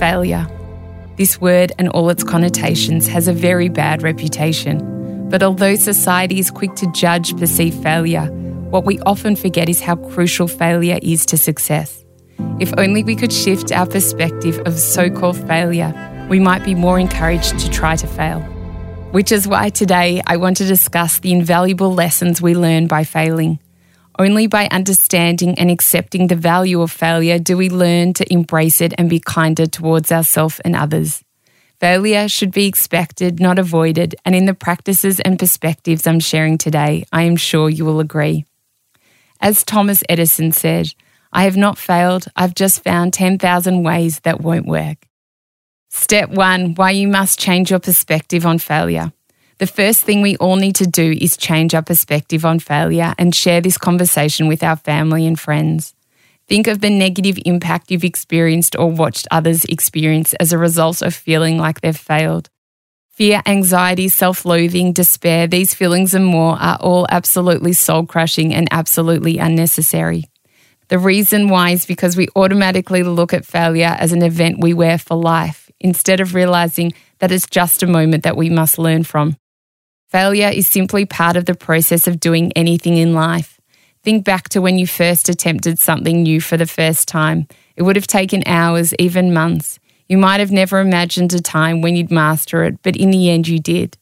Failure. This word and all its connotations has a very bad reputation. But although society is quick to judge perceived failure, what we often forget is how crucial failure is to success. If only we could shift our perspective of so called failure, we might be more encouraged to try to fail. Which is why today I want to discuss the invaluable lessons we learn by failing. Only by understanding and accepting the value of failure do we learn to embrace it and be kinder towards ourselves and others. Failure should be expected, not avoided, and in the practices and perspectives I'm sharing today, I am sure you will agree. As Thomas Edison said, I have not failed, I've just found 10,000 ways that won't work. Step one why you must change your perspective on failure. The first thing we all need to do is change our perspective on failure and share this conversation with our family and friends. Think of the negative impact you've experienced or watched others experience as a result of feeling like they've failed. Fear, anxiety, self loathing, despair, these feelings and more are all absolutely soul crushing and absolutely unnecessary. The reason why is because we automatically look at failure as an event we wear for life instead of realizing that it's just a moment that we must learn from. Failure is simply part of the process of doing anything in life. Think back to when you first attempted something new for the first time. It would have taken hours, even months. You might have never imagined a time when you'd master it, but in the end, you did.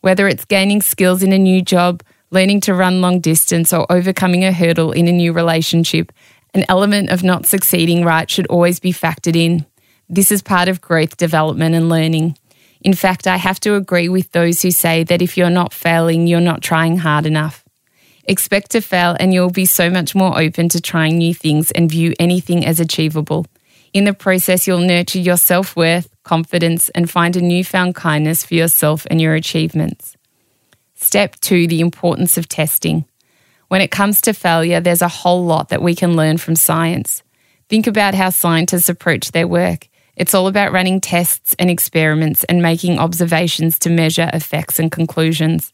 Whether it's gaining skills in a new job, learning to run long distance, or overcoming a hurdle in a new relationship, an element of not succeeding right should always be factored in. This is part of growth, development, and learning. In fact, I have to agree with those who say that if you're not failing, you're not trying hard enough. Expect to fail, and you'll be so much more open to trying new things and view anything as achievable. In the process, you'll nurture your self worth, confidence, and find a newfound kindness for yourself and your achievements. Step two the importance of testing. When it comes to failure, there's a whole lot that we can learn from science. Think about how scientists approach their work. It's all about running tests and experiments and making observations to measure effects and conclusions.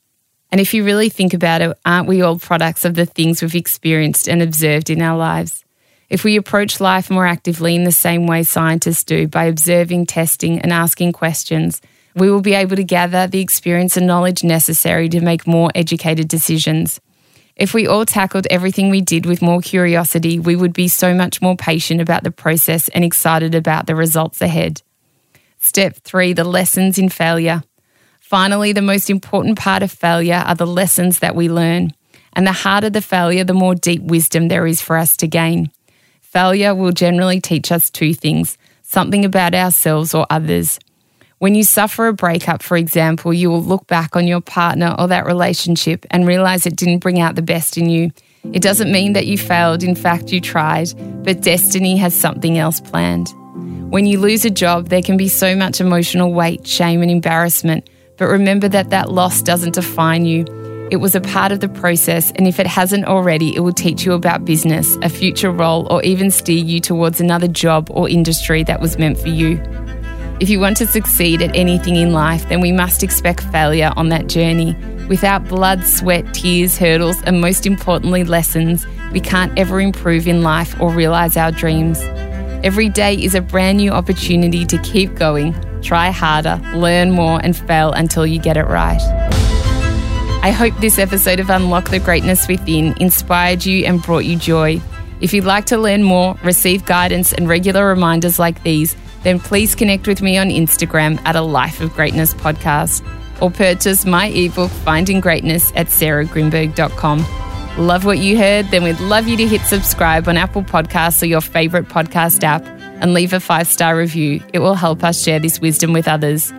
And if you really think about it, aren't we all products of the things we've experienced and observed in our lives? If we approach life more actively in the same way scientists do, by observing, testing, and asking questions, we will be able to gather the experience and knowledge necessary to make more educated decisions. If we all tackled everything we did with more curiosity, we would be so much more patient about the process and excited about the results ahead. Step three the lessons in failure. Finally, the most important part of failure are the lessons that we learn. And the harder the failure, the more deep wisdom there is for us to gain. Failure will generally teach us two things something about ourselves or others. When you suffer a breakup, for example, you will look back on your partner or that relationship and realize it didn't bring out the best in you. It doesn't mean that you failed, in fact, you tried, but destiny has something else planned. When you lose a job, there can be so much emotional weight, shame, and embarrassment, but remember that that loss doesn't define you. It was a part of the process, and if it hasn't already, it will teach you about business, a future role, or even steer you towards another job or industry that was meant for you. If you want to succeed at anything in life, then we must expect failure on that journey. Without blood, sweat, tears, hurdles, and most importantly, lessons, we can't ever improve in life or realize our dreams. Every day is a brand new opportunity to keep going, try harder, learn more, and fail until you get it right. I hope this episode of Unlock the Greatness Within inspired you and brought you joy. If you'd like to learn more, receive guidance, and regular reminders like these, then please connect with me on Instagram at a Life of Greatness podcast or purchase my ebook Finding Greatness at sarahgrynberg.com. Love what you heard? Then we'd love you to hit subscribe on Apple Podcasts or your favorite podcast app and leave a five star review. It will help us share this wisdom with others.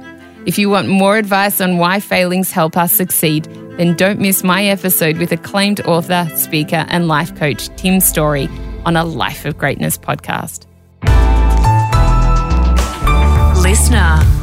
If you want more advice on why failings help us succeed, then don't miss my episode with acclaimed author, speaker, and life coach Tim Storey on a Life of Greatness podcast listener.